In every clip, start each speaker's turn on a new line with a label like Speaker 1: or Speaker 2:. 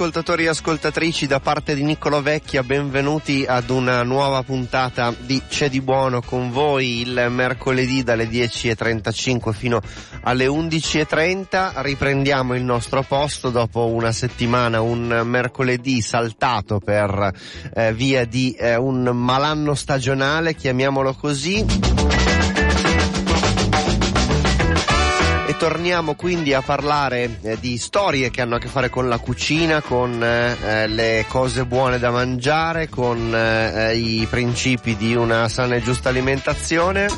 Speaker 1: Ascoltatori e ascoltatrici da parte di Niccolo Vecchia, benvenuti ad una nuova puntata di C'è di buono con voi il mercoledì dalle 10.35 fino alle 11.30. Riprendiamo il nostro posto dopo una settimana, un mercoledì saltato per eh, via di eh, un malanno stagionale, chiamiamolo così. E torniamo quindi a parlare eh, di storie che hanno a che fare con la cucina, con eh, eh le cose buone da mangiare, con eh, eh, i principi di una sana e giusta alimentazione.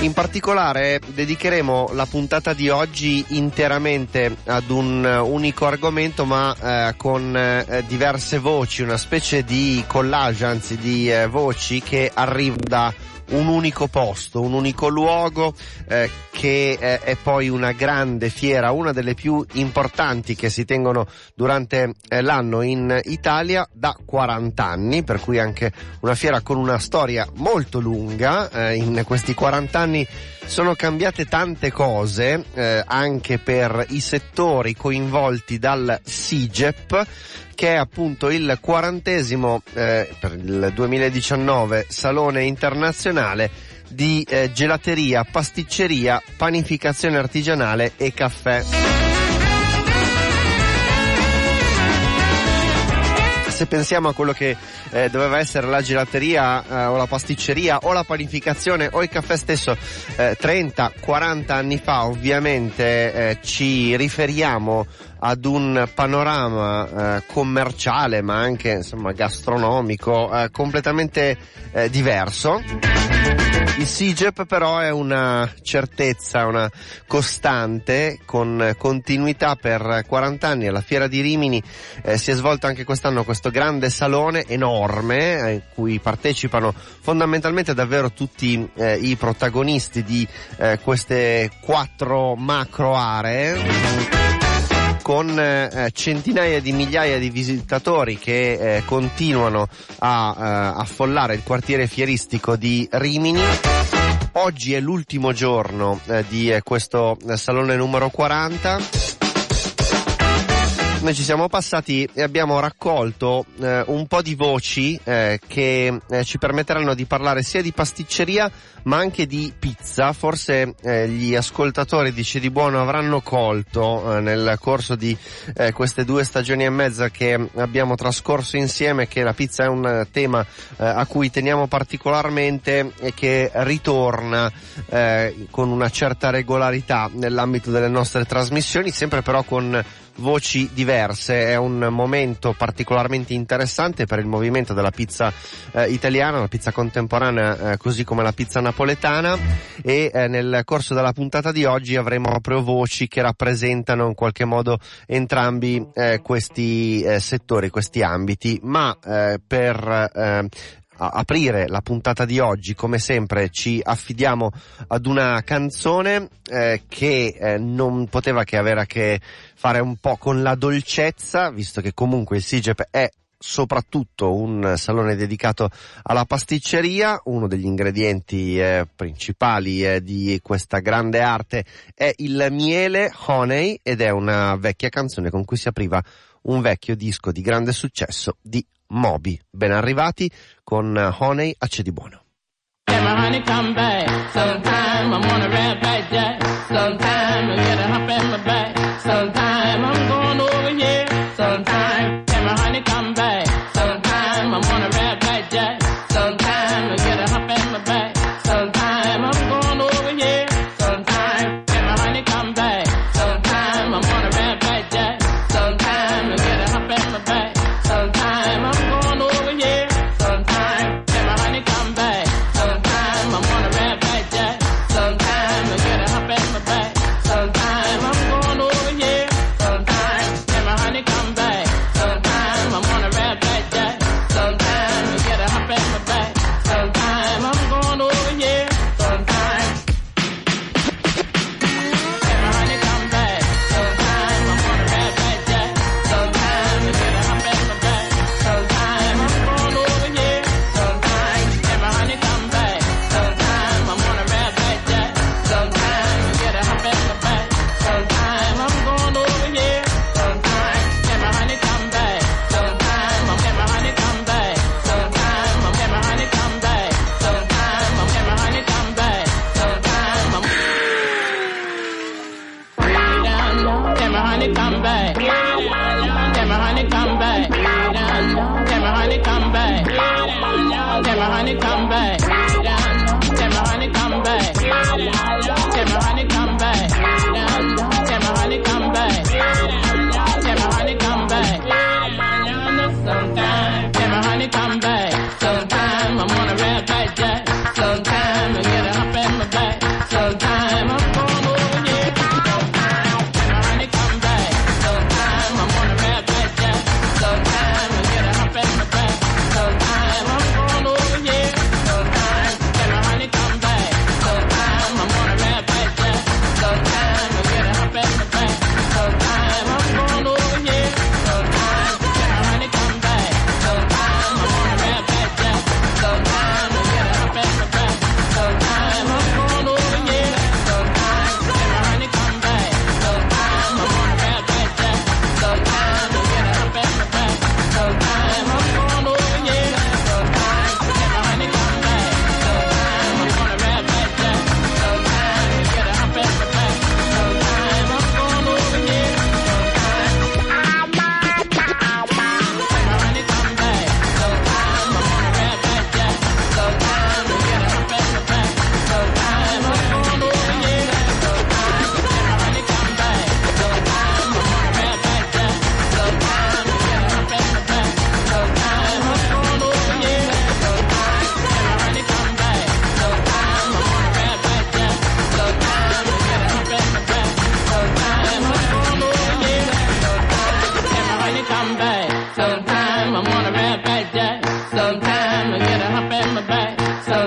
Speaker 1: In particolare dedicheremo la puntata di oggi interamente ad un unico argomento ma eh, con eh, diverse voci, una specie di collage, anzi di eh, voci che arriva da un unico posto, un unico luogo eh, che eh, è poi una grande fiera, una delle più importanti che si tengono durante eh, l'anno in Italia da 40 anni, per cui anche una fiera con una storia molto lunga. Eh, in questi 40 anni sono cambiate tante cose eh, anche per i settori coinvolti dal SIGEP che è appunto il quarantesimo eh, per il 2019 Salone Internazionale di eh, gelateria, pasticceria, panificazione artigianale e caffè. Se pensiamo a quello che eh, doveva essere la gelateria eh, o la pasticceria o la panificazione o il caffè stesso eh, 30-40 anni fa, ovviamente eh, ci riferiamo ad un panorama eh, commerciale ma anche insomma gastronomico eh, completamente eh, diverso. Il SIGEP però è una certezza, una costante con continuità per 40 anni. Alla Fiera di Rimini eh, si è svolto anche quest'anno questo grande salone enorme in cui partecipano fondamentalmente davvero tutti eh, i protagonisti di eh, queste quattro macro aree con eh, centinaia di migliaia di visitatori che eh, continuano a eh, affollare il quartiere fieristico di Rimini. Oggi è l'ultimo giorno eh, di eh, questo eh, salone numero 40 noi ci siamo passati e abbiamo raccolto eh, un po' di voci eh, che eh, ci permetteranno di parlare sia di pasticceria ma anche di pizza. Forse eh, gli ascoltatori di C'è di Buono avranno colto eh, nel corso di eh, queste due stagioni e mezza che abbiamo trascorso insieme che la pizza è un tema a cui teniamo particolarmente e che ritorna con una certa regolarità nell'ambito delle nostre trasmissioni, sempre però con voci diverse, è un momento particolarmente interessante per il movimento della pizza eh, italiana, la pizza contemporanea eh, così come la pizza napoletana. E eh, nel corso della puntata di oggi avremo proprio voci che rappresentano in qualche modo entrambi eh, questi eh, settori, questi ambiti, ma eh, per aprire la puntata di oggi, come sempre ci affidiamo ad una canzone eh, che eh, non poteva che avere a che fare un po' con la dolcezza, visto che comunque il SIGEP è soprattutto un salone dedicato alla pasticceria, uno degli ingredienti eh, principali eh, di questa grande arte è il miele honey ed è una vecchia canzone con cui si apriva un vecchio disco di grande successo di Moby. Ben arrivati con Honey a C'è di buono. Sometime time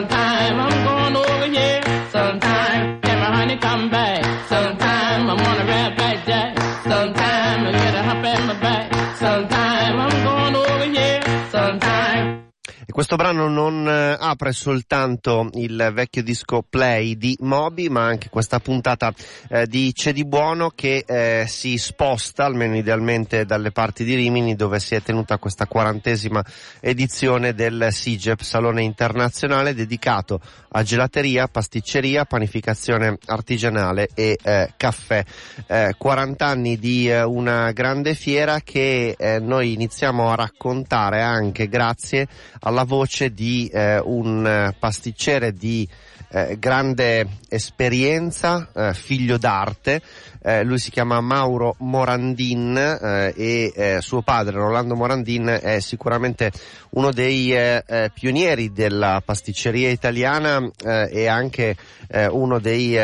Speaker 1: Sometime I'm going over here. Sometime, get my honey come back. Sometime I'm gonna ride back Jack. Questo brano non eh, apre soltanto il vecchio disco Play di Moby, ma anche questa puntata eh, di C'è di buono che eh, si sposta, almeno idealmente, dalle parti di Rimini, dove si è tenuta questa quarantesima edizione del SIGEP, Salone Internazionale, dedicato a gelateria, pasticceria, panificazione artigianale e eh, caffè. 40 anni di eh, una grande fiera che eh, noi iniziamo a raccontare anche grazie alla voce di eh, un pasticcere di eh, grande esperienza, eh, figlio d'arte. Eh, lui si chiama Mauro Morandin eh, e eh, suo padre Rolando Morandin è sicuramente uno dei eh, pionieri della pasticceria italiana e anche uno dei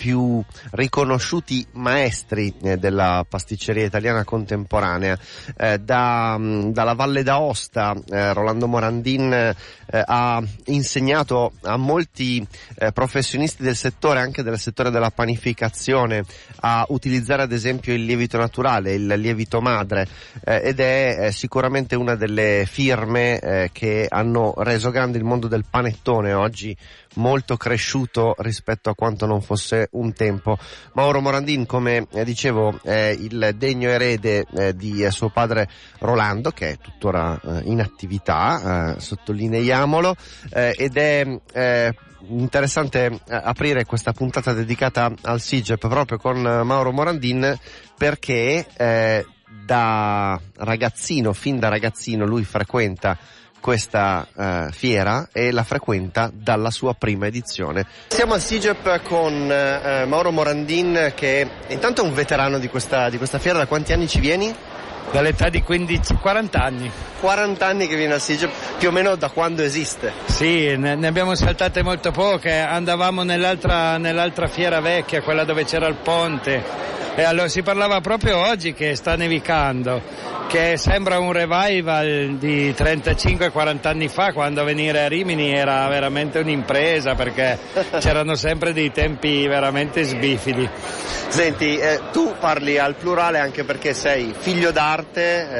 Speaker 1: più riconosciuti maestri eh, della pasticceria italiana contemporanea. Eh, da, mh, dalla Valle d'Aosta, eh, Rolando Morandin eh, ha insegnato a molti eh, professionisti del settore, anche del settore della panificazione, a utilizzare ad esempio il lievito naturale, il lievito madre, eh, ed è sicuramente una delle firme che hanno reso grande il mondo del panettone oggi molto cresciuto rispetto a quanto non fosse un tempo. Mauro Morandin, come eh, dicevo, è il degno erede eh, di eh, suo padre Rolando, che è tuttora eh, in attività, eh, sottolineiamolo, eh, ed è interessante aprire questa puntata dedicata al SIGEP proprio con Mauro Morandin perché da ragazzino, fin da ragazzino, lui frequenta questa uh, fiera e la frequenta dalla sua prima edizione. Siamo al SIGEP con uh, Mauro Morandin che intanto è un veterano di questa, di questa fiera, da quanti anni ci vieni?
Speaker 2: Dall'età di 15, 40 anni.
Speaker 1: 40 anni che viene al SIGEP, più o meno da quando esiste?
Speaker 2: Sì, ne, ne abbiamo saltate molto poche, andavamo nell'altra, nell'altra fiera vecchia, quella dove c'era il ponte e allora si parlava proprio oggi che sta nevicando, che sembra un revival di 35-40 anni fa quando venire a Rimini era veramente un'impresa perché c'erano sempre dei tempi veramente sbifidi.
Speaker 1: Senti, eh, tu parli al plurale anche perché sei figlio d'arte,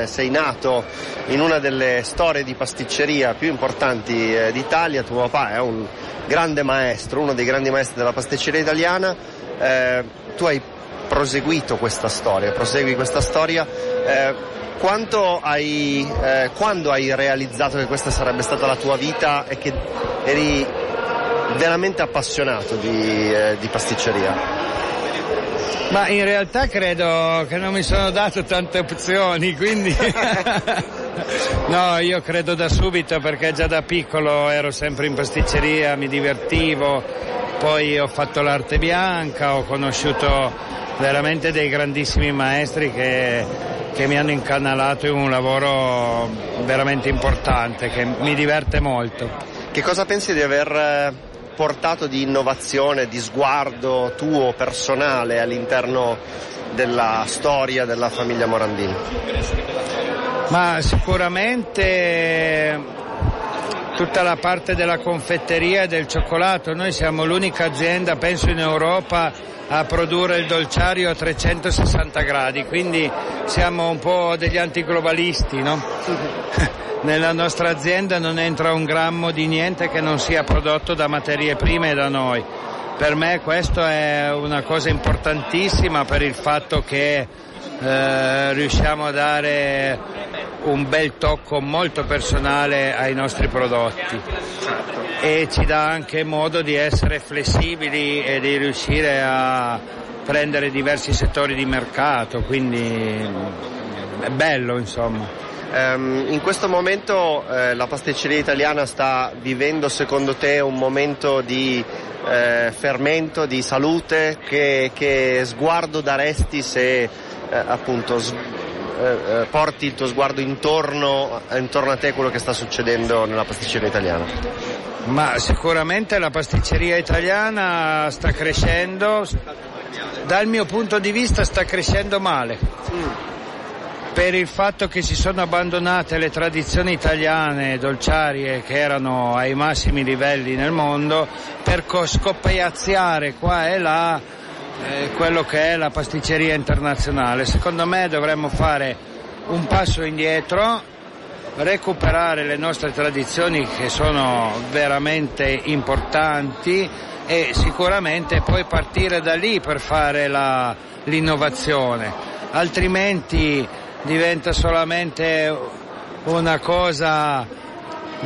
Speaker 1: eh, sei nato in una delle storie di pasticceria più importanti eh, d'Italia, tuo papà è un grande maestro, uno dei grandi maestri della pasticceria italiana, eh, tu hai proseguito questa storia, prosegui questa storia. Eh, hai, eh, quando hai realizzato che questa sarebbe stata la tua vita e che eri veramente appassionato di, eh, di pasticceria?
Speaker 2: Ma in realtà credo che non mi sono dato tante opzioni, quindi no, io credo da subito perché già da piccolo ero sempre in pasticceria, mi divertivo, poi ho fatto l'arte bianca, ho conosciuto veramente dei grandissimi maestri che, che mi hanno incanalato in un lavoro veramente importante che mi diverte molto.
Speaker 1: Che cosa pensi di aver eh, portato di innovazione, di sguardo tuo personale all'interno della storia della famiglia Morandini?
Speaker 2: Ma sicuramente tutta la parte della confetteria e del cioccolato. Noi siamo l'unica azienda, penso in Europa, a produrre il dolciario a 360 gradi, quindi siamo un po' degli antiglobalisti, no? Nella nostra azienda non entra un grammo di niente che non sia prodotto da materie prime da noi. Per me questo è una cosa importantissima per il fatto che eh, riusciamo a dare un bel tocco molto personale ai nostri prodotti e ci dà anche modo di essere flessibili e di riuscire a prendere diversi settori di mercato, quindi è bello insomma.
Speaker 1: Um, in questo momento eh, la pasticceria italiana sta vivendo secondo te un momento di eh, fermento, di salute? Che, che sguardo daresti se eh, appunto eh, eh, porti il tuo sguardo intorno, intorno a te quello che sta succedendo nella pasticceria italiana?
Speaker 2: Ma sicuramente la pasticceria italiana sta crescendo, dal mio punto di vista sta crescendo male. Mm. Per il fatto che si sono abbandonate le tradizioni italiane dolciarie che erano ai massimi livelli nel mondo per scoppiazziare qua e là eh, quello che è la pasticceria internazionale. Secondo me dovremmo fare un passo indietro recuperare le nostre tradizioni che sono veramente importanti e sicuramente poi partire da lì per fare la, l'innovazione, altrimenti diventa solamente una cosa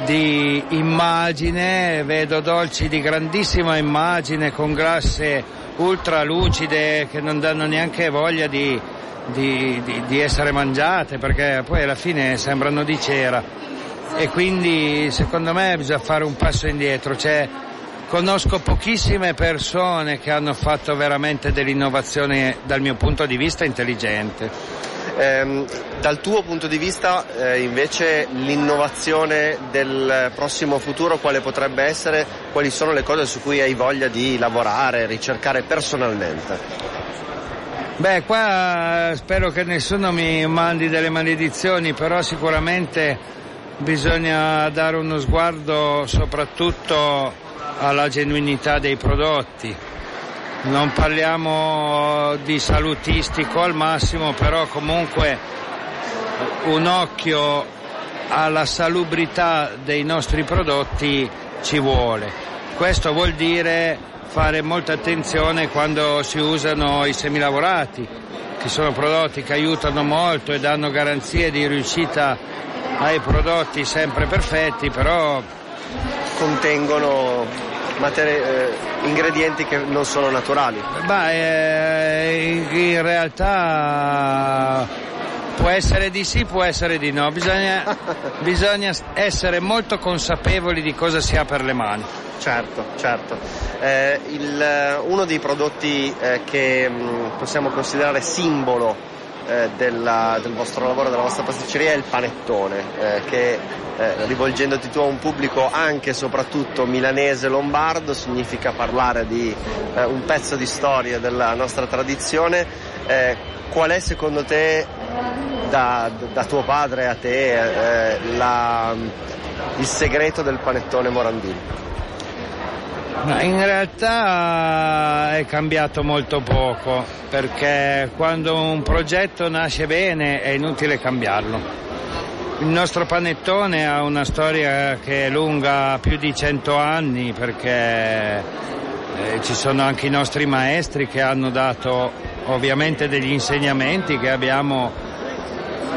Speaker 2: di immagine, vedo dolci di grandissima immagine con grasse ultra lucide che non danno neanche voglia di, di, di, di essere mangiate perché poi alla fine sembrano di cera. E quindi secondo me bisogna fare un passo indietro, cioè, conosco pochissime persone che hanno fatto veramente dell'innovazione dal mio punto di vista intelligente.
Speaker 1: Eh, dal tuo punto di vista eh, invece l'innovazione del prossimo futuro quale potrebbe essere? Quali sono le cose su cui hai voglia di lavorare, ricercare personalmente?
Speaker 2: Beh, qua spero che nessuno mi mandi delle maledizioni, però sicuramente bisogna dare uno sguardo soprattutto alla genuinità dei prodotti non parliamo di salutistico al massimo, però comunque un occhio alla salubrità dei nostri prodotti ci vuole. Questo vuol dire fare molta attenzione quando si usano i semilavorati, che sono prodotti che aiutano molto e danno garanzie di riuscita ai prodotti sempre perfetti, però
Speaker 1: contengono materie, eh, ingredienti che non sono naturali?
Speaker 2: Beh, eh, in realtà può essere di sì, può essere di no, bisogna, bisogna essere molto consapevoli di cosa si ha per le mani.
Speaker 1: Certo, certo. Eh, il, uno dei prodotti eh, che mh, mm, possiamo considerare simbolo eh, della, del vostro lavoro, della vostra pasticceria è il panettone, eh, che eh, rivolgendoti tu a un pubblico anche e soprattutto milanese lombardo significa parlare di eh, un pezzo di storia della nostra tradizione. Eh, qual è secondo te, da, da, tuo padre a te, eh, la, il segreto del panettone Morandini?
Speaker 2: In realtà è cambiato molto poco perché quando un progetto nasce bene è inutile cambiarlo. Il nostro panettone ha una storia che è lunga più di cento anni perché eh, ci sono anche i nostri maestri che hanno dato ovviamente degli insegnamenti che abbiamo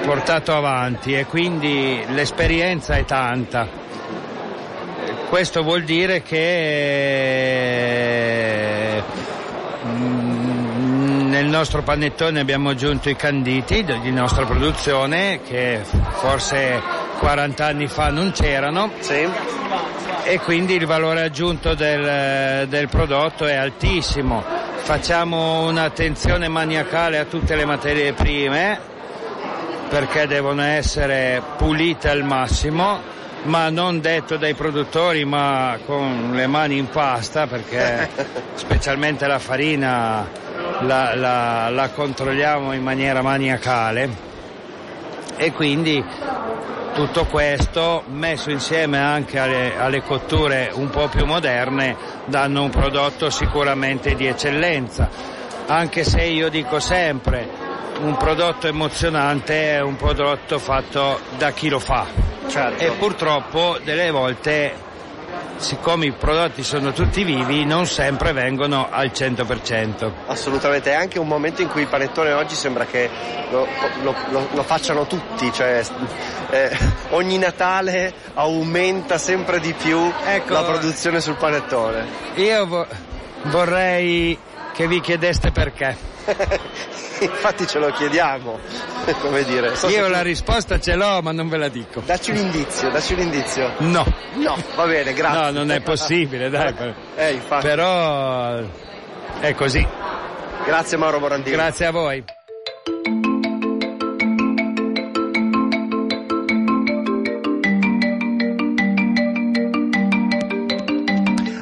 Speaker 2: portato avanti e quindi l'esperienza è tanta questo vuol dire che mm, nel nostro panettone abbiamo aggiunto i canditi di nostra produzione che forse 40 anni fa non c'erano.
Speaker 1: Sì.
Speaker 2: E quindi il valore aggiunto del, del prodotto è altissimo. Facciamo un'attenzione maniacale a tutte le materie prime perché devono essere pulite al massimo ma non detto dai produttori ma con le mani in pasta perché specialmente la farina la, la, la, controlliamo in maniera maniacale. E quindi tutto questo messo insieme anche alle, alle cotture un po' più moderne danno un prodotto sicuramente di eccellenza. Anche se io dico sempre un prodotto emozionante è un prodotto fatto da chi lo fa
Speaker 1: certo.
Speaker 2: e purtroppo delle volte siccome i prodotti sono tutti vivi non sempre vengono al 100%.
Speaker 1: Assolutamente, è anche un momento in cui il panettone oggi sembra che lo, lo, lo, lo facciano tutti, cioè eh, ogni Natale aumenta sempre di più ecco, la produzione sul panettone.
Speaker 2: Io vo- vorrei che vi chiedeste perché.
Speaker 1: Infatti ce lo chiediamo, come dire.
Speaker 2: So Io la risposta ce l'ho, ma non ve la dico.
Speaker 1: Dacci un indizio, dacci un indizio.
Speaker 2: No.
Speaker 1: No, va bene, grazie.
Speaker 2: No, non è possibile, dai.
Speaker 1: Eh, infatti.
Speaker 2: Però è così.
Speaker 1: Grazie Mauro Morandini.
Speaker 2: Grazie a voi.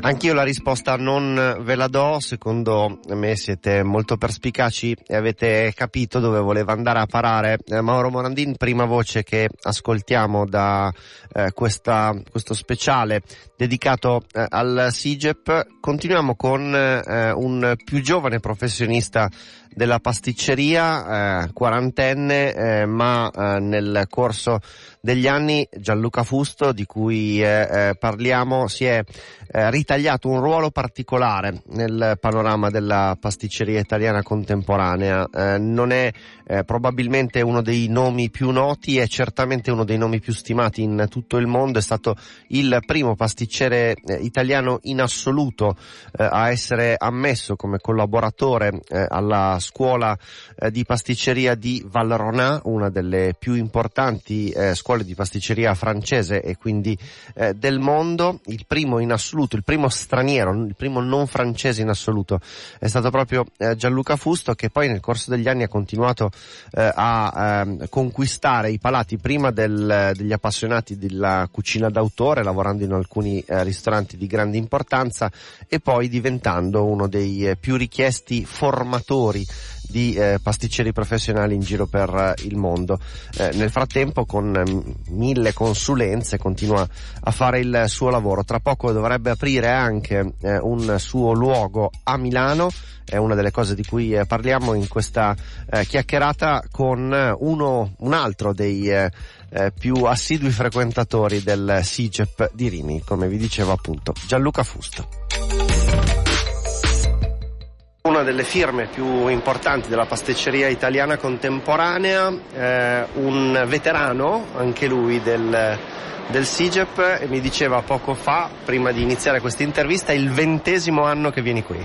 Speaker 1: Anch'io la risposta non ve la do, secondo me siete molto perspicaci e avete capito dove voleva andare a parare. Eh, Mauro Morandin, prima voce che ascoltiamo da eh, questa, questo speciale dedicato eh, al SIGEP. Continuiamo con eh, un più giovane professionista della pasticceria, eh, quarantenne, ma nel corso degli anni Gianluca Fusto, di cui eh, eh, parliamo, si è eh, ritagliato un ruolo particolare nel panorama della pasticceria italiana contemporanea. Eh, non è eh, probabilmente uno dei nomi più noti, è certamente uno dei nomi più stimati in tutto il mondo, è stato il primo pasticcere eh, italiano in assoluto a essere ammesso come collaboratore alla scuola di pasticceria di Valrona, una delle più importanti scuole scuole di pasticceria francese e quindi eh, del mondo, il primo in assoluto, il primo straniero, il primo non francese in assoluto è stato proprio eh, Gianluca Fusto che poi nel corso degli anni ha continuato eh, a ehm, conquistare i palati prima del, degli appassionati della cucina d'autore lavorando in alcuni eh, ristoranti di grande importanza e poi diventando uno dei eh, più richiesti formatori di eh, pasticceri professionali in giro per eh, il mondo. Eh, nel frattempo con eh, mille consulenze continua a fare il suo lavoro. Tra poco dovrebbe aprire anche eh, un suo luogo a Milano, è una delle cose di cui eh, parliamo in questa chiacchierata con uno, un altro dei più assidui frequentatori del SIGEP di Rimini, come vi dicevo appunto, Gianluca Fusto una delle firme più importanti della pasticceria italiana contemporanea, eh, un veterano, anche lui, del, del SIGEP e mi diceva poco fa, prima di iniziare questa intervista, il ventesimo anno che vieni qui.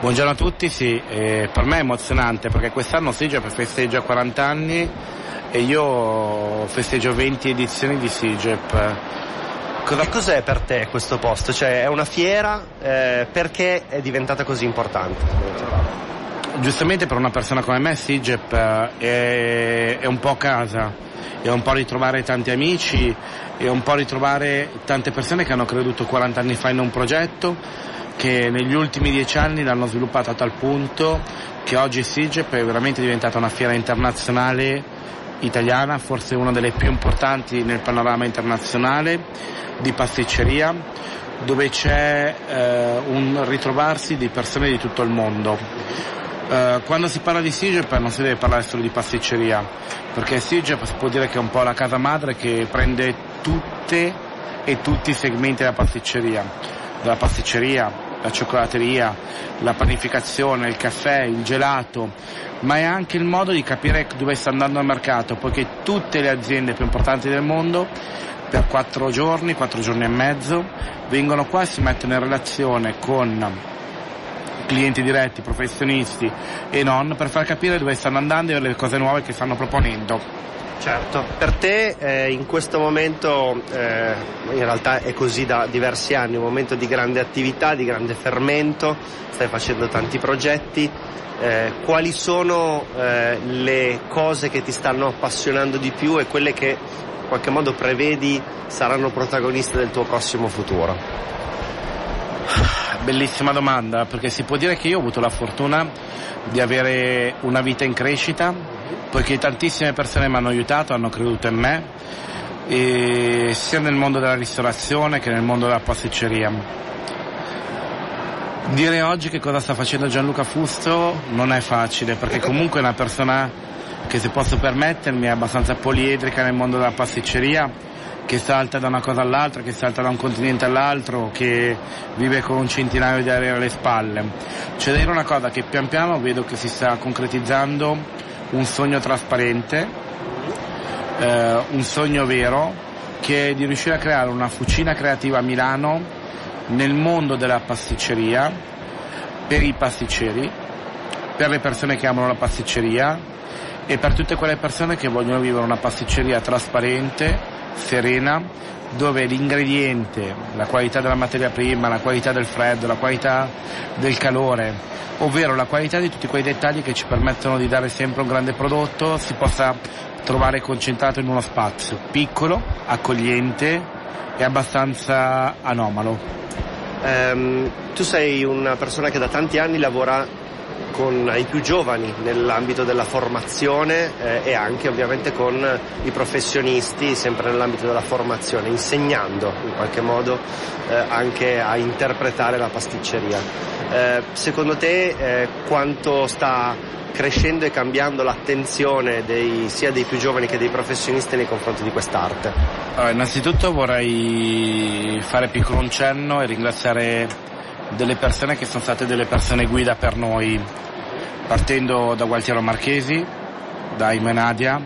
Speaker 3: Buongiorno a tutti, sì, eh, per me è emozionante perché quest'anno SIGEP festeggia 40 anni e io festeggio 20 edizioni di SIGEP
Speaker 1: Cosa, cos'è per te questo posto? Cioè è una fiera, eh, perché è diventata così importante?
Speaker 3: Giustamente per una persona come me Sigep eh, è, è un po' casa, è un po' ritrovare tanti amici, è un po' ritrovare tante persone che hanno creduto 40 anni fa in un progetto che negli ultimi dieci anni l'hanno sviluppato a tal punto che oggi Sigep è veramente diventata una fiera internazionale italiana, forse una delle più importanti nel panorama internazionale di pasticceria dove c'è eh, un ritrovarsi di persone di tutto il mondo. Eh, quando si parla di SIGEP non si deve parlare solo di pasticceria, perché SIGEP si può dire che è un po' la casa madre che prende tutte e tutti i segmenti della pasticceria, dalla pasticceria, la cioccolateria, la panificazione, il caffè, il gelato, ma è anche il modo di capire dove sta andando il mercato, poiché tutte le aziende più importanti del mondo per quattro giorni, quattro giorni e mezzo, vengono qua e si mettono in relazione con clienti diretti, professionisti e non, per far capire dove stanno andando e le cose nuove che stanno proponendo.
Speaker 1: Certo, per te eh, in questo momento, eh, in realtà è così da diversi anni, un momento di grande attività, di grande fermento, stai facendo tanti progetti, eh, quali sono eh, le cose che ti stanno appassionando di più e quelle che qualche modo prevedi saranno protagoniste del tuo prossimo futuro?
Speaker 3: Bellissima domanda, perché si può dire che io ho avuto la fortuna di avere una vita in crescita, poiché tantissime persone mi hanno aiutato, hanno creduto in me, sia nel mondo della ristorazione che nel mondo della pasticceria. Dire oggi che cosa sta facendo Gianluca Fusto non è facile, perché comunque è una persona che se posso permettermi è abbastanza poliedrica nel mondo della pasticceria, che salta da una cosa all'altra, che salta da un continente all'altro, che vive con un centinaio di aerei alle spalle. C'è da dire una cosa che pian piano vedo che si sta concretizzando un sogno trasparente, eh, un sogno vero, che è di riuscire a creare una fucina creativa a Milano nel mondo della pasticceria, per i pasticceri, per le persone che amano la pasticceria, e per tutte quelle persone che vogliono vivere una pasticceria trasparente, serena, dove l'ingrediente, la qualità della materia prima, la qualità del freddo, la qualità del calore, ovvero la qualità di tutti quei dettagli che ci permettono di dare sempre un grande prodotto, si possa trovare concentrato in uno spazio piccolo, accogliente e abbastanza anomalo.
Speaker 1: Um, tu sei una persona che da tanti anni lavora con i più giovani nell'ambito della formazione eh, e anche ovviamente con i professionisti sempre nell'ambito della formazione, insegnando in qualche modo eh, anche a interpretare la pasticceria. Eh, secondo te eh, quanto sta crescendo e cambiando l'attenzione dei, sia dei più giovani che dei professionisti nei confronti di quest'arte?
Speaker 3: Allora, innanzitutto vorrei fare piccolo un cenno e ringraziare delle persone che sono state delle persone guida per noi, partendo da Gualtiero Marchesi, da Imenadia,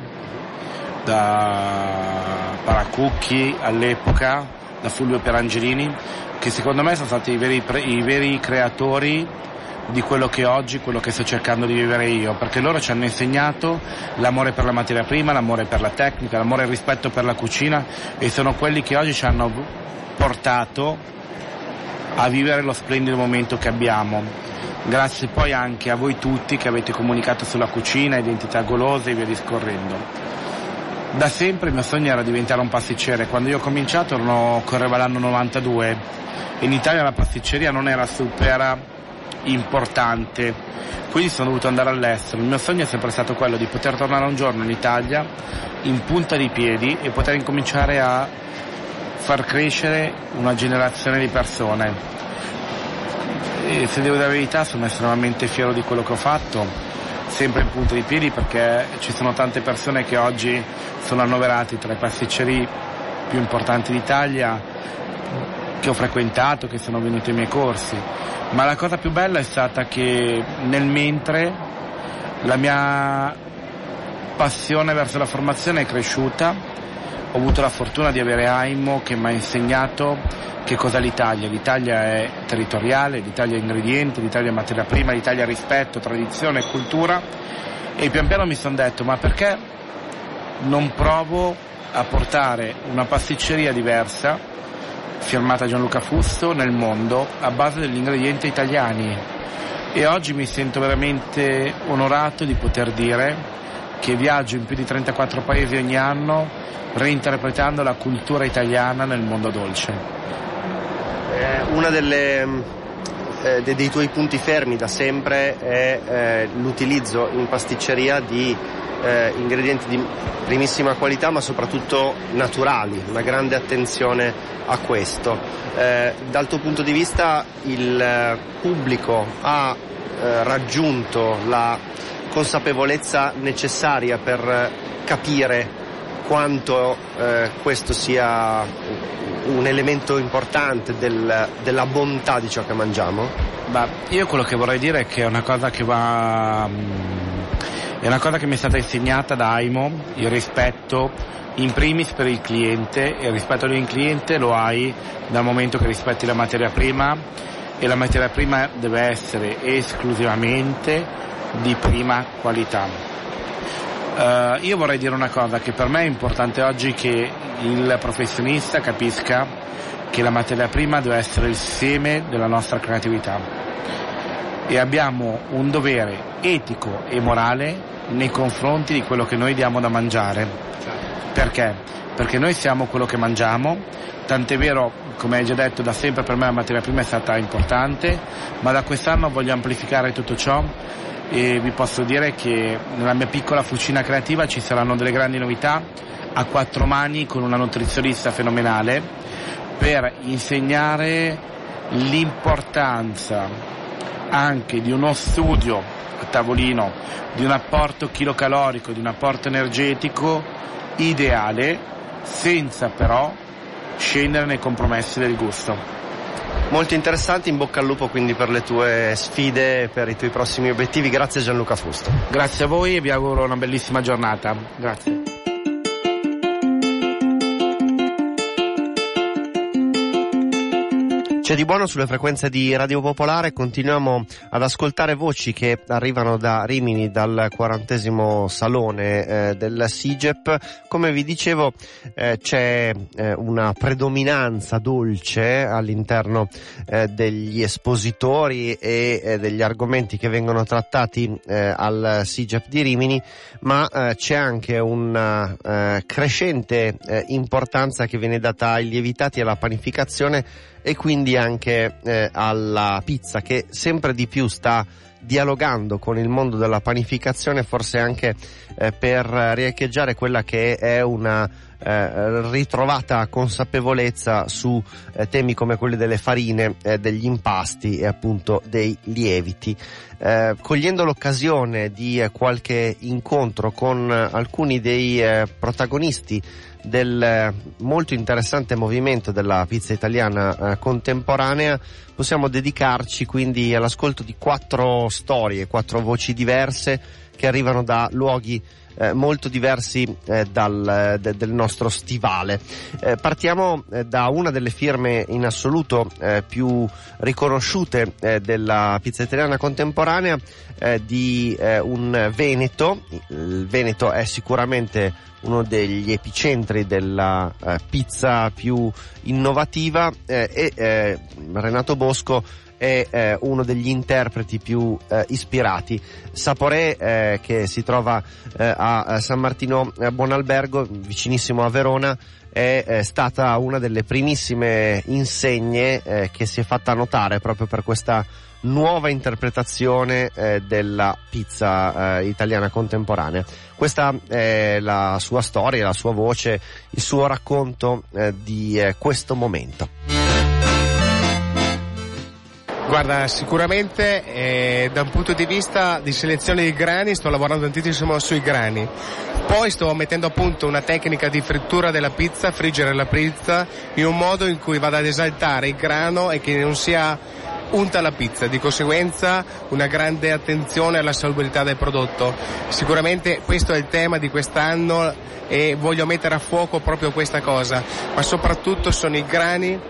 Speaker 3: da Paracucchi all'epoca, da Fulvio Perangelini, che secondo me sono stati i veri, i veri creatori di quello che oggi, quello che sto cercando di vivere io, perché loro ci hanno insegnato l'amore per la materia prima, l'amore per la tecnica, l'amore e il rispetto per la cucina e sono quelli che oggi ci hanno portato a vivere lo splendido momento che abbiamo. Grazie poi anche a voi tutti che avete comunicato sulla cucina, identità golose e via discorrendo. Da sempre il mio sogno era diventare un pasticcere. Quando io ho cominciato erano, correva l'anno 92. In Italia la pasticceria non era super importante, quindi sono dovuto andare all'estero. Il mio sogno è sempre stato quello di poter tornare un giorno in Italia in punta di piedi e poter incominciare a far crescere una generazione di persone. E se devo dire la verità sono estremamente fiero di quello che ho fatto, sempre in punta di piedi perché ci sono tante persone che oggi sono annoverate tra i pasticceri più importanti d'Italia che ho frequentato, che sono venuti ai miei corsi ma la cosa più bella è stata che nel mentre la mia passione verso la formazione è cresciuta, ho avuto la fortuna di avere Aimo che mi ha insegnato che cosa l'Italia. L'Italia è territoriale, l'Italia è ingrediente, l'Italia è materia prima, l'Italia è rispetto, tradizione, cultura e pian piano mi sono detto ma perché non provo a portare una pasticceria diversa firmata Gianluca Fusto nel mondo a base degli ingredienti italiani e oggi mi sento veramente onorato di poter dire che viaggio in più di 34 paesi ogni anno reinterpretando la cultura italiana nel mondo dolce.
Speaker 1: Eh, una delle eh, dei tuoi punti fermi da sempre è eh, l'utilizzo in pasticceria di eh, ingredienti di primissima qualità ma soprattutto naturali, una grande attenzione a questo. Eh, dal tuo punto di vista il eh, pubblico ha raggiunto la consapevolezza necessaria per capire quanto eh, questo sia un elemento importante del, della bontà di ciò che mangiamo?
Speaker 3: Ma io quello che vorrei dire è che è una cosa che va è una cosa che mi è stata insegnata da Aimo, il rispetto in primis per il cliente e il rispetto del cliente lo hai dal momento che rispetti la materia prima e la materia prima deve essere esclusivamente di prima qualità. Uh, io vorrei dire una cosa che per me è importante oggi che il professionista capisca che la materia prima deve essere il seme della nostra creatività e abbiamo un dovere etico e morale nei confronti di quello che noi diamo da mangiare. Perché? Perché noi siamo quello che mangiamo, tant'è vero, come hai già detto, da sempre per me la materia prima è stata importante, ma da quest'anno voglio amplificare tutto ciò e vi posso dire che nella mia piccola fucina creativa ci saranno delle grandi novità a quattro mani con una nutrizionista fenomenale per insegnare l'importanza anche di uno studio a tavolino di un apporto chilocalorico, di un apporto energetico ideale, senza però scendere nei compromessi del gusto.
Speaker 1: Molto interessante, in bocca al lupo quindi per le tue sfide per i tuoi prossimi obiettivi. Grazie Gianluca Fusto.
Speaker 3: Grazie a voi e vi auguro una bellissima giornata. Grazie.
Speaker 1: C'è di buono sulle frequenze di Radio Popolare, continuiamo ad ascoltare voci che arrivano da Rimini, dal quarantesimo salone eh, del SIGEP. Come vi dicevo eh, c'è eh, una predominanza dolce all'interno eh, degli espositori e eh, degli argomenti che vengono trattati eh, al SIGEP di Rimini, ma c'è anche una crescente importanza che viene data ai lievitati e alla panificazione e quindi anche eh, alla pizza che sempre di più sta dialogando con il mondo della panificazione, forse anche eh, per riecheggiare quella che è una eh, ritrovata consapevolezza su eh, temi come quelli delle farine, eh, degli impasti e appunto dei lieviti. Eh, cogliendo l'occasione di eh, qualche incontro con alcuni dei protagonisti del molto interessante movimento della pizza italiana contemporanea, possiamo dedicarci quindi all'ascolto di quattro storie, quattro voci diverse che arrivano da luoghi eh, molto diversi eh, dal, de, del nostro stivale. Eh, partiamo eh, da una delle firme in assoluto eh, più riconosciute eh, della pizza italiana contemporanea di un Veneto. Il Veneto è sicuramente uno degli epicentri della pizza più innovativa e Renato Bosco è eh, uno degli interpreti più eh, ispirati. Saporé, eh, che si trova eh, a San Martino Buonalbergo, vicinissimo a Verona, è, è stata una delle primissime insegne eh, che si è fatta notare proprio per questa nuova interpretazione eh, della pizza eh, italiana contemporanea. Questa è la sua storia, la sua voce, il suo racconto eh, di eh, questo momento.
Speaker 4: Guarda, sicuramente eh, da un punto di vista di selezione dei grani sto lavorando tantissimo sui grani. Poi sto mettendo a punto una tecnica di frittura della pizza, friggere la pizza in un modo in cui vada ad esaltare il grano e che non sia unta la pizza, di conseguenza una grande attenzione alla salubrità del prodotto. Sicuramente questo è il tema di quest'anno e voglio mettere a fuoco proprio questa cosa, ma soprattutto sono i grani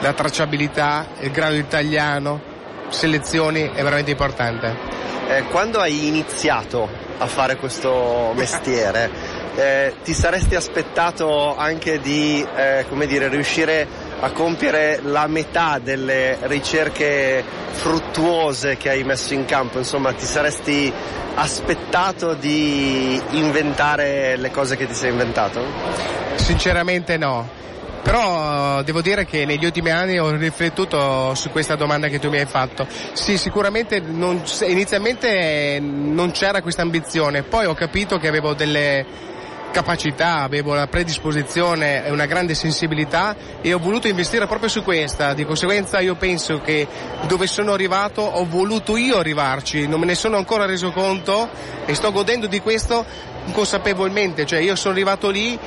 Speaker 4: la tracciabilità, il grado italiano, selezioni è veramente importante.
Speaker 1: Eh, quando hai iniziato a fare questo mestiere, eh, ti saresti aspettato anche di eh, come dire, riuscire a compiere la metà delle ricerche fruttuose che hai messo in campo? Insomma, ti saresti aspettato di inventare le cose che ti sei inventato?
Speaker 4: Sinceramente no però devo dire che negli ultimi anni ho riflettuto su questa domanda che tu mi hai fatto. Sì, sicuramente non, inizialmente non c'era questa ambizione, poi ho capito che avevo delle capacità, avevo la predisposizione e una grande sensibilità e ho voluto investire proprio su questa. Di conseguenza io penso che dove sono arrivato ho voluto io arrivarci, non me ne sono ancora reso conto e sto godendo di questo inconsapevolmente, cioè io sono arrivato lì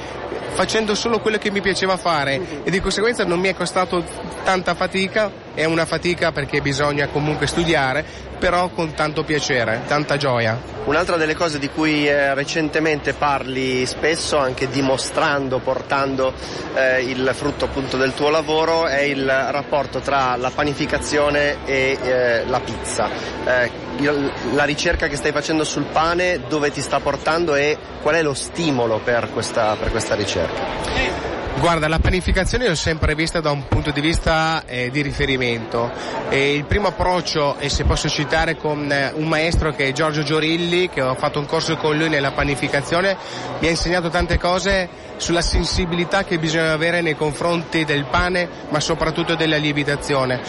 Speaker 4: facendo solo quello che mi piaceva fare e di conseguenza non mi è costato tanta fatica, è una fatica perché bisogna comunque studiare, però con tanto piacere, tanta gioia.
Speaker 1: Un'altra delle cose di cui eh, recentemente parli spesso, anche dimostrando, portando eh, il frutto appunto del tuo lavoro, è il rapporto tra la panificazione e eh, la pizza. Eh, la ricerca che stai facendo sul pane dove ti sta portando e qual è lo stimolo per questa, per questa ricerca?
Speaker 4: Guarda, la panificazione l'ho sempre vista da un punto di vista eh, di riferimento. E il primo approccio, e se posso citare con eh, un maestro che è Giorgio Giorilli, che ho fatto un corso con lui nella panificazione, mi ha insegnato tante cose sulla sensibilità che bisogna avere nei confronti del pane, ma soprattutto della lievitazione.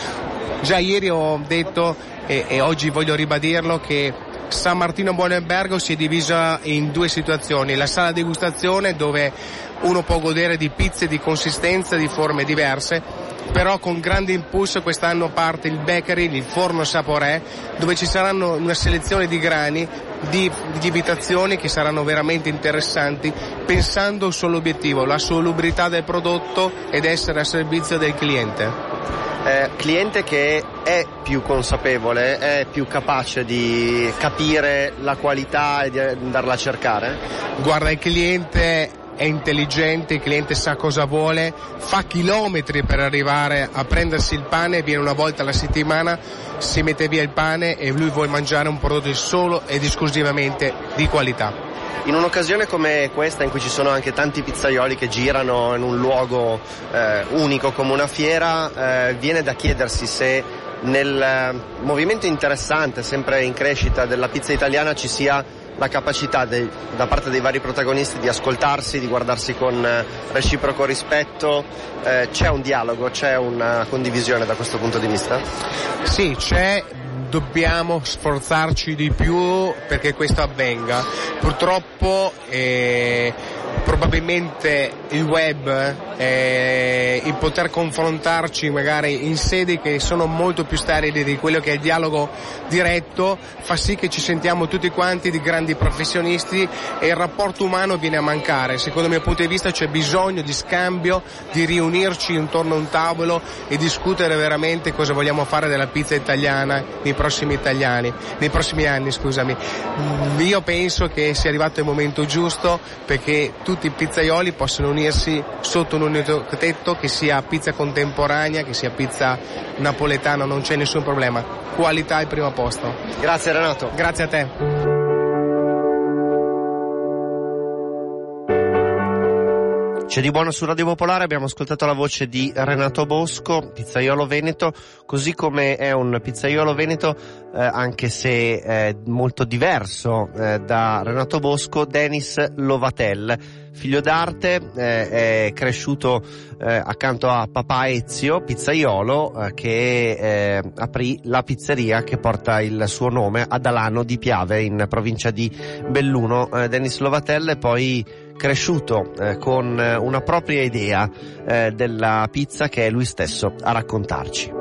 Speaker 4: Già ieri ho detto e, e oggi voglio ribadirlo che San Martino Buonenbergo si è divisa in due situazioni, la sala degustazione dove uno può godere di pizze di consistenza, di forme diverse, però con grande impulso quest'anno parte il bakery, il forno Saporé, dove ci saranno una selezione di grani, di lievitazioni che saranno veramente interessanti, pensando sull'obiettivo, la salubrità del prodotto ed essere a servizio del cliente
Speaker 1: eh, cliente che è più consapevole, è più capace di capire la qualità e di andarla a cercare?
Speaker 4: Guarda, il cliente è intelligente, il cliente sa cosa vuole, fa chilometri per arrivare a prendersi il pane, viene una volta alla settimana, si mette via il pane e lui vuole mangiare un prodotto solo ed esclusivamente di qualità.
Speaker 1: In un'occasione come questa, in cui ci sono anche tanti pizzaioli che girano in un luogo eh, unico come una fiera, eh, viene da chiedersi se nel eh, movimento interessante, sempre in crescita della pizza italiana ci sia la capacità de, da parte dei vari protagonisti di ascoltarsi, di guardarsi con eh, reciproco rispetto. Eh, c'è un dialogo, c'è una condivisione da questo punto di vista?
Speaker 4: Sì, c'è dobbiamo sforzarci di più perché questo avvenga. Purtroppo eh, probabilmente il web, eh, il poter confrontarci magari in sedi che sono molto più sterili di quello che è il dialogo diretto, fa sì che ci sentiamo tutti quanti di grandi professionisti e il rapporto umano viene a mancare. Secondo il mio punto di vista c'è bisogno di scambio, di riunirci intorno a un tavolo e discutere veramente cosa vogliamo fare della pizza italiana nei prossimi italiani, nei prossimi anni, scusami. Io penso che sia arrivato il momento giusto perché tutti i pizzaioli possono unirsi sotto un unico tetto che sia pizza contemporanea, che sia pizza napoletana, non c'è nessun problema. Qualità al primo posto.
Speaker 1: Grazie Renato.
Speaker 4: Grazie a te.
Speaker 1: C'è di buono su Radio Popolare, abbiamo ascoltato la voce di Renato Bosco, pizzaiolo veneto, così come è un pizzaiolo veneto, eh, anche se è molto diverso eh, da Renato Bosco, Denis Lovatel, figlio d'arte, eh, è cresciuto eh, accanto a papà Ezio, pizzaiolo, eh, che eh, aprì la pizzeria che porta il suo nome ad Alano di Piave, in provincia di Belluno. Denis Lovatel poi cresciuto eh, con eh, una propria idea eh, della pizza che è lui stesso a raccontarci.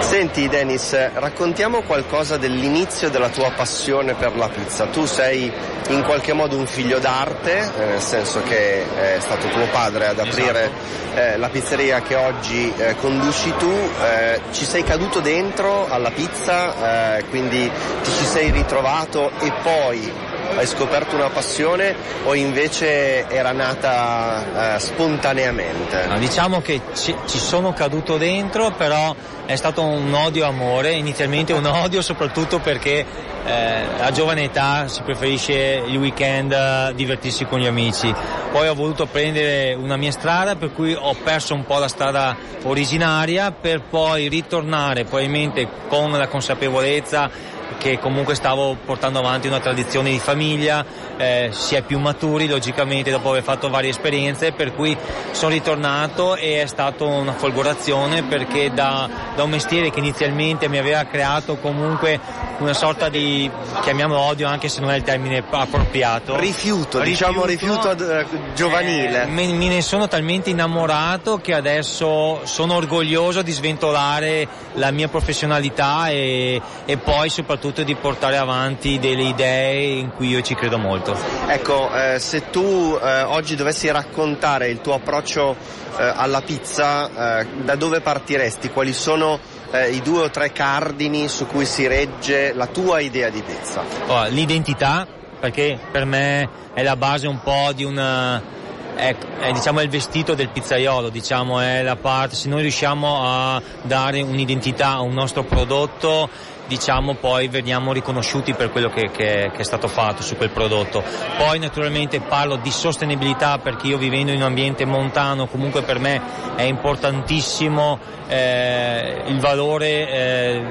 Speaker 1: Senti Dennis, raccontiamo qualcosa dell'inizio della tua passione per la pizza. Tu sei in qualche modo un figlio d'arte, eh, nel senso che è stato tuo padre ad aprire esatto. eh, la pizzeria che oggi eh, conduci tu, eh, ci sei caduto dentro alla pizza, eh, quindi ti ci sei ritrovato e poi hai scoperto una passione o invece era nata eh, spontaneamente?
Speaker 5: No, diciamo che ci, ci, sono caduto dentro, però è stato un odio-amore, inizialmente un odio soprattutto perché eh, a giovane età si preferisce il weekend eh, divertirsi con gli amici. Poi ho voluto prendere una mia strada per cui ho perso un po' la strada originaria per poi ritornare probabilmente con la consapevolezza che comunque stavo portando avanti una tradizione di famiglia, eh, si è più maturi logicamente dopo aver fatto varie esperienze, per cui sono ritornato e è stata una folgorazione perché da, da un mestiere che inizialmente mi aveva creato comunque una sorta di, chiamiamolo odio anche se non è il termine appropriato.
Speaker 1: Rifiuto, rifiuto diciamo rifiuto eh, giovanile.
Speaker 5: Eh, me, me ne sono talmente innamorato che adesso sono orgoglioso di sventolare la mia professionalità e, e poi soprattutto di portare avanti delle idee in cui io ci credo molto.
Speaker 1: Ecco, eh, se tu eh, oggi dovessi raccontare il tuo approccio eh, alla pizza, eh, da dove partiresti? Quali sono eh, i due o tre cardini su cui si regge la tua idea di pizza?
Speaker 5: Oh, l'identità, perché per me è la base un po' di una è, è, diciamo, è, il vestito del pizzaiolo, diciamo, è la parte, se noi riusciamo a dare un'identità a un nostro prodotto diciamo poi veniamo riconosciuti per quello che, che, che, è stato fatto su quel prodotto. Poi naturalmente parlo di sostenibilità perché io vivendo in un ambiente montano comunque per me è importantissimo eh, il valore eh,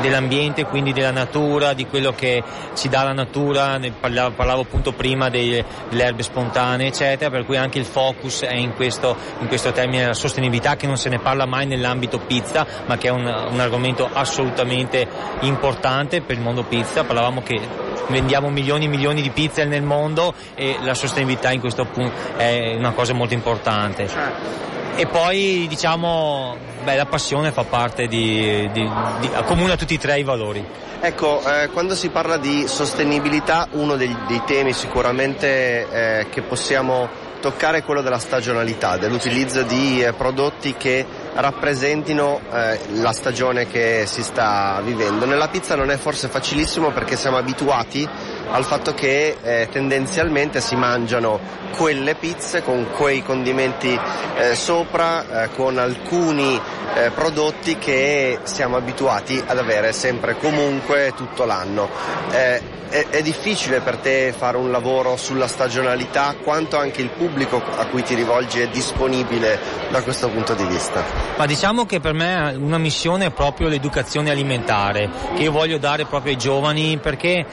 Speaker 5: dell'ambiente, quindi della natura, di quello che ci dà la natura, ne parlavo, parlavo appunto prima delle, delle, erbe spontanee eccetera, per cui anche il focus è in questo, in questo termine della sostenibilità che non se ne parla mai nell'ambito pizza ma che è un, un argomento assolutamente importante per il mondo pizza, parlavamo che vendiamo milioni e milioni di pizze nel mondo e la sostenibilità in questo punto è una cosa molto importante. Certo. E poi diciamo, beh, la passione fa parte di, di, di accomuna tutti e tre i valori.
Speaker 1: Ecco, eh, quando si parla di sostenibilità, uno dei, dei temi sicuramente eh, che possiamo toccare è quello della stagionalità, dell'utilizzo di eh, prodotti che rappresentino eh, la stagione che si sta vivendo. Nella pizza non è forse facilissimo perché siamo abituati al fatto che eh, tendenzialmente si mangiano quelle pizze con quei condimenti eh, sopra, eh, con alcuni eh, prodotti che siamo abituati ad avere sempre comunque tutto l'anno. Eh, è, è, difficile per te fare un lavoro sulla stagionalità quanto anche il pubblico a cui ti rivolgi è disponibile da questo punto di vista?
Speaker 5: Ma diciamo che per me una missione è proprio l'educazione alimentare che io voglio dare proprio ai giovani perché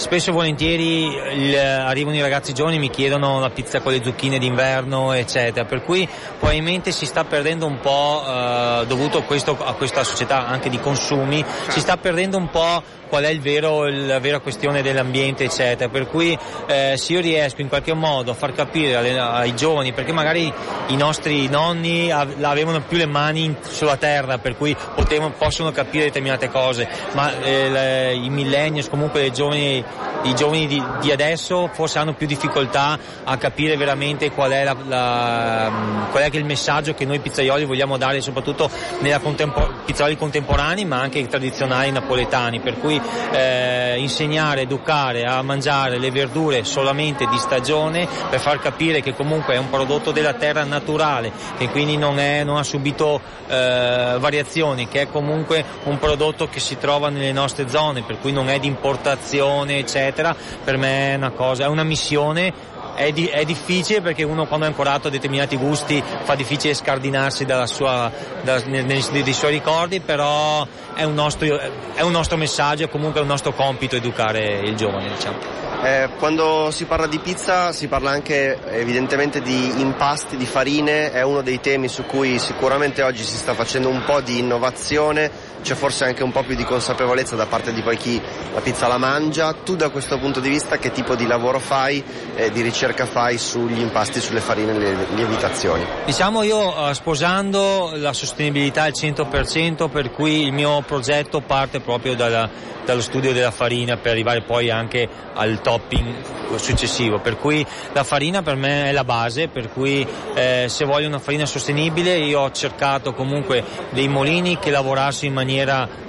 Speaker 5: spesso e volentieri il, arrivano i ragazzi giovani e mi chiedono la pizza con le zucchine d'inverno, eccetera, per cui probabilmente si sta perdendo un po', eh, dovuto questo, a questa società anche di consumi, si sta perdendo un po' qual è il vero, la vera questione dell'ambiente, eccetera. Per cui eh, se io riesco in qualche modo a far capire alle, ai giovani, perché magari i nostri nonni avevano più le mani sulla terra, per cui potevano, possono capire determinate cose, ma eh, le, i millennials, comunque i giovani, i giovani di, di, adesso forse hanno più difficoltà a capire veramente qual è, la, la, qual è il messaggio che noi pizzaioli vogliamo dare, soprattutto nella contempor- pizzaioli contemporanei, ma anche tradizionali napoletani. Per cui eh, insegnare, educare a mangiare le verdure solamente di stagione per far capire che comunque è un prodotto della terra naturale, che quindi non, è, non ha subito eh, variazioni, che è comunque un prodotto che si trova nelle nostre zone, per cui non è di importazione, eccetera, per me è una cosa, è una missione è, di, è, difficile perché uno quando è ancorato a determinati gusti fa difficile scardinarsi sua, da, nei, nei, dei suoi ricordi, però è un nostro, è un nostro messaggio e comunque è un nostro compito educare il giovane. Diciamo.
Speaker 1: Eh, quando si parla di pizza si parla anche evidentemente di impasti, di farine, è uno dei temi su cui sicuramente oggi si sta facendo un po' di innovazione, c'è forse anche un po' più di consapevolezza da parte di poi chi la pizza la mangia. Tu da questo punto di vista che tipo di lavoro fai, eh, di ricerca fai sugli impasti, sulle farine e le lievitazioni?
Speaker 5: Diciamo io eh, sposando la sostenibilità al 100% per cui il mio progetto parte proprio dalla, dallo studio della farina per arrivare poi anche al topping successivo, per cui la farina per me è la base, per cui eh, se voglio una farina sostenibile io ho cercato comunque dei molini che lavorassero in maniera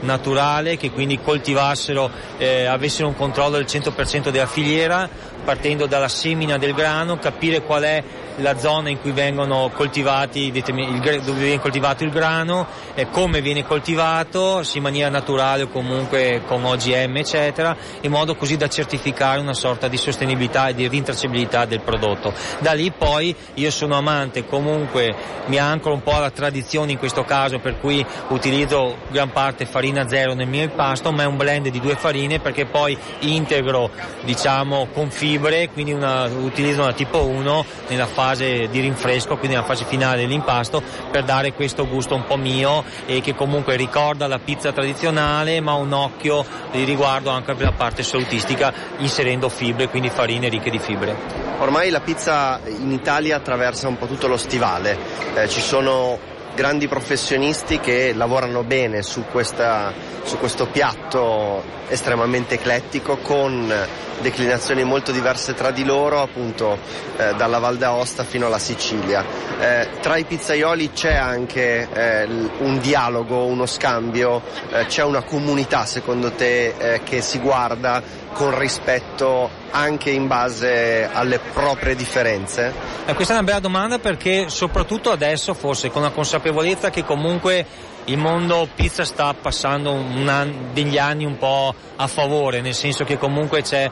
Speaker 5: naturale, che quindi coltivassero, eh, avessero un controllo del 100% della filiera, partendo dalla semina del grano, capire qual è la zona in cui vengono coltivati, dove viene coltivato il grano, e come viene coltivato, in maniera naturale o comunque con OGM eccetera, in modo così da certificare una sorta di sostenibilità e di rintracciabilità del prodotto. Da lì poi io sono amante, comunque mi ancora un po' alla tradizione in questo caso per cui utilizzo gran parte farina zero nel mio impasto, ma è un blend di due farine perché poi integro diciamo con fibre, quindi una, utilizzo una tipo 1 nella fase di rinfresco, quindi nella fase finale dell'impasto, per dare questo gusto un po' mio e che comunque ricorda la pizza tradizionale, ma un occhio di riguardo anche per la parte salutistica, inserendo fibre, quindi farine ricche di fibre.
Speaker 1: Ormai la pizza in Italia attraversa un po' tutto lo stivale, eh, ci sono grandi professionisti che lavorano bene su, questa, su questo piatto estremamente eclettico con declinazioni molto diverse tra di loro, appunto eh, dalla Val d'Aosta fino alla Sicilia. Eh, tra i pizzaioli c'è anche eh, un dialogo, uno scambio, eh, c'è una comunità secondo te eh, che si guarda con rispetto anche in base alle proprie differenze?
Speaker 5: Eh, questa è una bella domanda perché soprattutto adesso forse con la consapevolezza che comunque il mondo pizza sta passando an- degli anni un po' a favore, nel senso che comunque c'è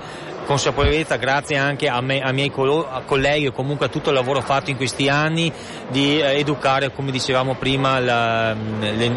Speaker 5: consapevolezza grazie anche a me, ai miei colleghi e comunque a tutto il lavoro fatto in questi anni di eh, educare, come dicevamo prima, la, le, le,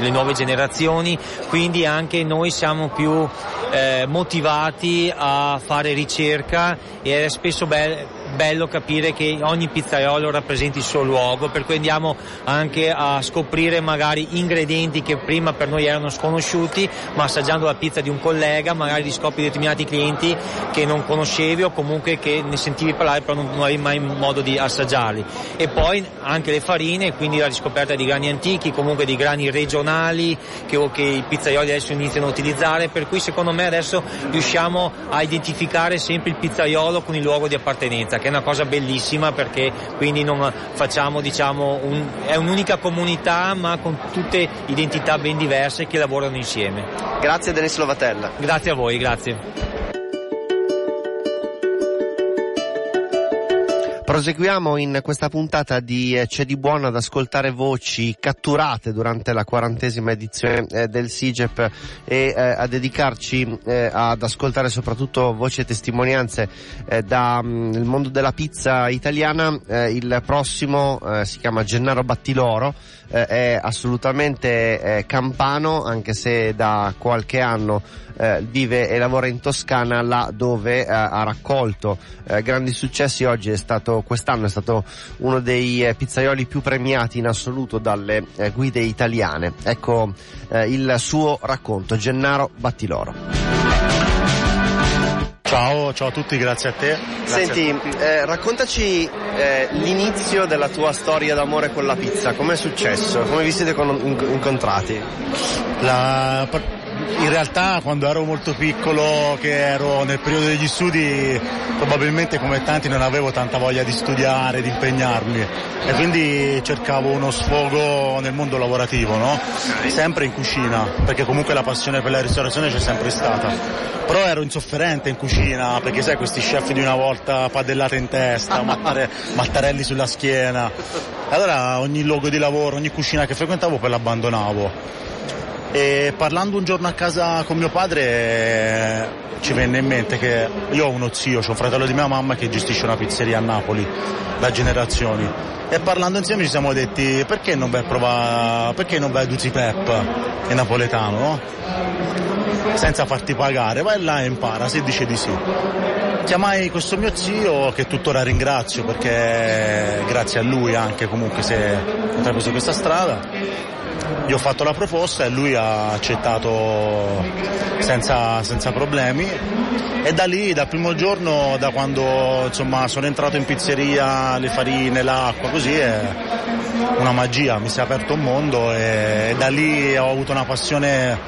Speaker 5: le, nuove generazioni, quindi anche noi siamo più eh, motivati a fare ricerca e è spesso bello bello capire che ogni pizzaiolo rappresenti il suo luogo, per cui andiamo anche a scoprire magari ingredienti che prima per noi erano sconosciuti, ma assaggiando la pizza di un collega magari riscopri determinati clienti che non conoscevi o comunque che ne sentivi parlare però non, non avevi mai modo di assaggiarli. E poi anche le farine, quindi la riscoperta di grani antichi, comunque di grani regionali che, che i pizzaioli adesso iniziano a utilizzare, per cui secondo me adesso riusciamo a identificare sempre il pizzaiolo con il luogo di appartenenza che è una cosa bellissima perché quindi non facciamo diciamo un, è un'unica comunità ma con tutte identità ben diverse che lavorano insieme.
Speaker 1: Grazie Denis Lovatella.
Speaker 5: Grazie a voi, grazie.
Speaker 1: Proseguiamo in questa puntata di eh, C'è di buono ad ascoltare voci catturate durante la quarantesima edizione eh, del SIGEP e eh, a dedicarci ad ascoltare soprattutto voci e testimonianze dal mm, mondo della pizza italiana. Il prossimo si chiama Gennaro Battiloro, è assolutamente campano anche se da qualche anno eh, vive e lavora in Toscana, là dove eh, ha raccolto eh, grandi successi. Oggi è stato, quest'anno è stato uno dei eh, pizzaioli più premiati in assoluto dalle eh, guide italiane. Ecco eh, il suo racconto, Gennaro Battiloro.
Speaker 6: Ciao, ciao a tutti, grazie a te.
Speaker 1: Grazie Senti, a eh, raccontaci eh, l'inizio della tua storia d'amore con la pizza, com'è successo? Come vi siete con- incontrati?
Speaker 6: La, in realtà quando ero molto piccolo, che ero nel periodo degli studi, probabilmente come tanti non avevo tanta voglia di studiare, di impegnarmi e quindi cercavo uno sfogo nel mondo lavorativo, no? Sempre in cucina, perché comunque la passione per la ristorazione c'è sempre stata. Però ero insofferente in cucina, perché sai questi chef di una volta padellate in testa, mattare, mattarelli sulla schiena. Allora ogni luogo di lavoro, ogni cucina che frequentavo poi l'abbandonavo e parlando un giorno a casa con mio padre eh, ci venne in mente che io ho uno zio, c'è un fratello di mia mamma che gestisce una pizzeria a Napoli da generazioni e parlando insieme ci siamo detti perché non vai a provare, perché non vai a Duzi Pep in napoletano, no? senza farti pagare, vai là e impara se dice di sì. Chiamai questo mio zio che tuttora ringrazio perché grazie a lui anche comunque si è intrapreso questa strada gli ho fatto la proposta e lui ha accettato senza, senza problemi e da lì, dal primo giorno, da quando insomma, sono entrato in pizzeria, le farine, l'acqua, così è una magia, mi si è aperto un mondo e, e da lì ho avuto una passione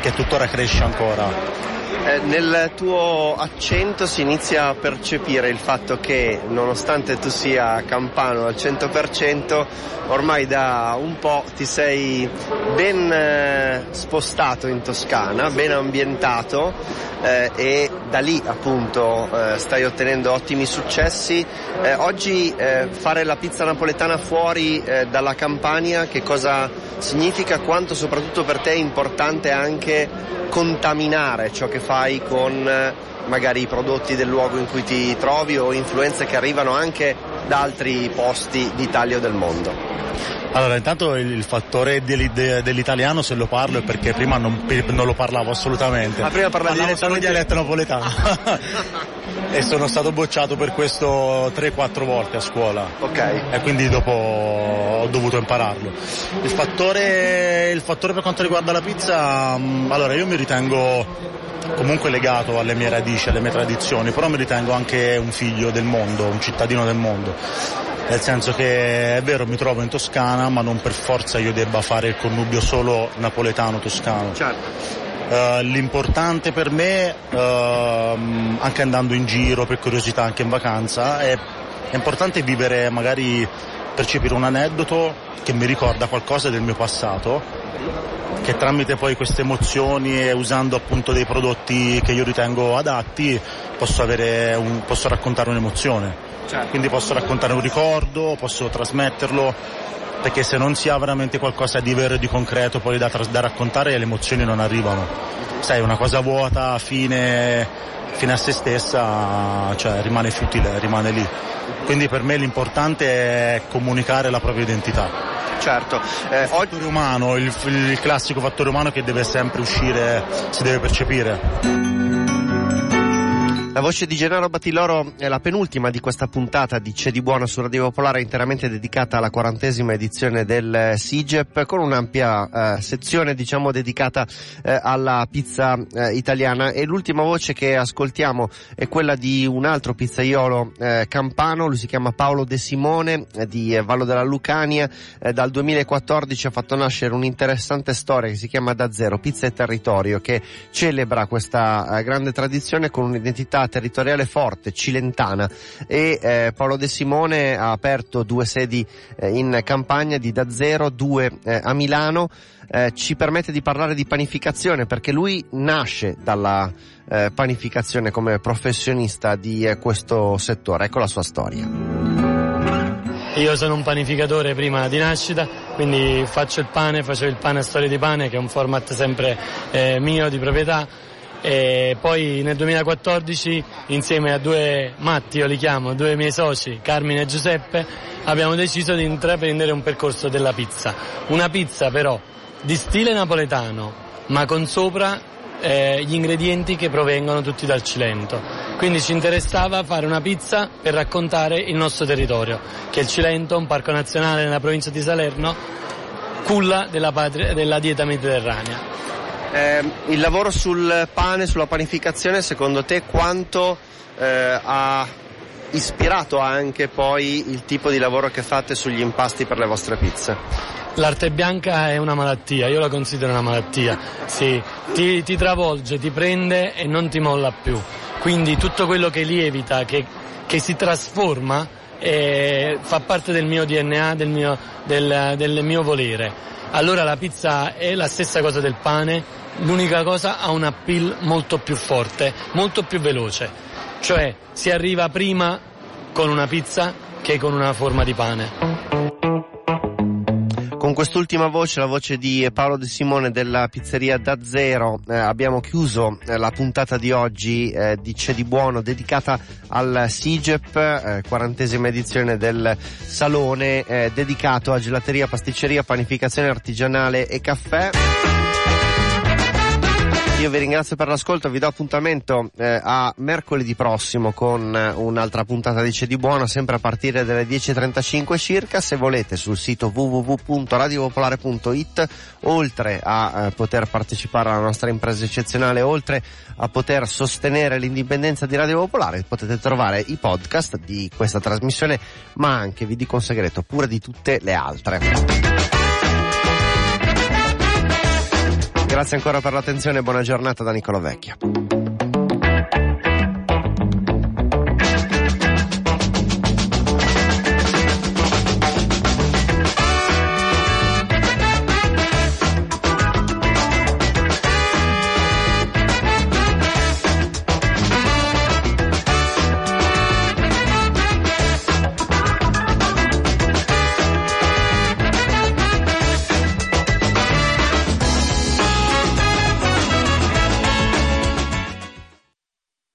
Speaker 6: che tuttora cresce ancora.
Speaker 1: Eh, nel tuo accento si inizia a percepire il fatto che nonostante tu sia campano al 100%, ormai da un po' ti sei ben eh, spostato in Toscana, ben ambientato eh, e da lì appunto eh, stai ottenendo ottimi successi. Eh, oggi fare la pizza napoletana fuori dalla Campania che cosa significa? Quanto soprattutto per te è importante anche contaminare ciò che fai fai con eh, magari i prodotti del luogo in cui ti trovi o influenze che arrivano anche da altri posti d'Italia o del mondo?
Speaker 6: Allora, intanto il fattore dell'italiano se lo parlo è perché prima non, non lo parlavo assolutamente.
Speaker 1: Ah, prima
Speaker 6: parlavo solo dialetto napoletano. e sono stato bocciato per questo 3-4 volte a scuola.
Speaker 1: Ok.
Speaker 6: E quindi dopo ho dovuto impararlo. Il fattore, il fattore per quanto riguarda la pizza, mm, allora io mi ritengo comunque legato alle mie radici, alle mie tradizioni, però mi ritengo anche un figlio del mondo, un cittadino del mondo. Nel senso che è vero mi trovo in Toscana, ma non per forza io debba fare il connubio solo napoletano-toscano.
Speaker 1: Certo.
Speaker 6: Uh, l'importante per me, uh, anche andando in giro per curiosità, anche in vacanza, è, è importante vivere magari percepire un aneddoto che mi ricorda qualcosa del mio passato che tramite poi queste emozioni e usando appunto dei prodotti che io ritengo adatti posso, un, posso raccontare un'emozione. Certo. Quindi posso raccontare un ricordo, posso trasmetterlo, perché se non si ha veramente qualcosa di vero e di concreto poi da, da raccontare le emozioni non arrivano. Sai, una cosa vuota, fine, fine a se stessa, cioè rimane futile, rimane lì. Quindi per me l'importante è comunicare la propria identità
Speaker 1: certo.
Speaker 6: Eh, il fattore umano, il, il classico fattore umano che deve sempre uscire, si deve percepire.
Speaker 1: La voce di Gennaro Battiloro è la penultima di questa puntata di C'è di buono su Radio Popolare interamente dedicata alla quarantesima edizione del SIGEP con un'ampia eh, sezione diciamo dedicata eh, alla pizza eh, italiana. E l'ultima voce che ascoltiamo è quella di un altro pizzaiolo eh, campano, lui si chiama Paolo De Simone eh, di Vallo della Lucania, eh, dal 2014 ha fatto nascere un'interessante storia che si chiama Da Zero, Pizza e Territorio che celebra questa grande tradizione con un'identità territoriale forte, cilentana e eh, Paolo De Simone ha aperto due sedi eh, in campagna di da zero, due eh, a Milano, eh, ci permette di parlare di panificazione perché lui nasce dalla eh, panificazione come professionista di eh, questo settore, ecco la sua storia.
Speaker 7: Io sono un panificatore prima di nascita, quindi faccio il pane, facevo il pane a storia di pane, che è un format sempre eh, mio di proprietà. E poi nel 2014 insieme a due matti, io li chiamo, due miei soci, Carmine e Giuseppe, abbiamo deciso di intraprendere un percorso della pizza. Una pizza però di stile napoletano, ma con sopra eh, gli ingredienti che provengono tutti dal Cilento. Quindi ci interessava fare una pizza per raccontare il nostro territorio, che è il Cilento, un parco nazionale nella provincia di Salerno, culla della, patria, della dieta mediterranea.
Speaker 1: Eh, il lavoro sul pane, sulla panificazione, secondo te quanto eh, ha ispirato anche poi il tipo di lavoro che fate sugli impasti per le vostre pizze?
Speaker 7: L'arte bianca è una malattia, io la considero una malattia, sì, ti, ti travolge, ti prende e non ti molla più. Quindi tutto quello che lievita, che, che si trasforma, eh, fa parte del mio DNA, del mio, del, del mio volere. Allora la pizza è la stessa cosa del pane, l'unica cosa ha un appeal molto più forte, molto più veloce. Cioè si arriva prima con una pizza che con una forma di pane.
Speaker 1: Con quest'ultima voce, la voce di Paolo De Simone della pizzeria Da Zero, eh, abbiamo chiuso eh, la puntata di oggi eh, di C'è di Buono dedicata al SIGEP, eh, quarantesima edizione del salone eh, dedicato a gelateria, pasticceria, panificazione artigianale e caffè. Io vi ringrazio per l'ascolto, vi do appuntamento eh, a mercoledì prossimo con eh, un'altra puntata di C'è di Buono, sempre a partire dalle 10.35 circa. Se volete sul sito www.radiopopolare.it, oltre a eh, poter partecipare alla nostra impresa eccezionale, oltre a poter sostenere l'indipendenza di Radio Popolare, potete trovare i podcast di questa trasmissione, ma anche, vi dico un segreto, pure di tutte le altre. Grazie ancora per l'attenzione e buona giornata da Nicolo Vecchio.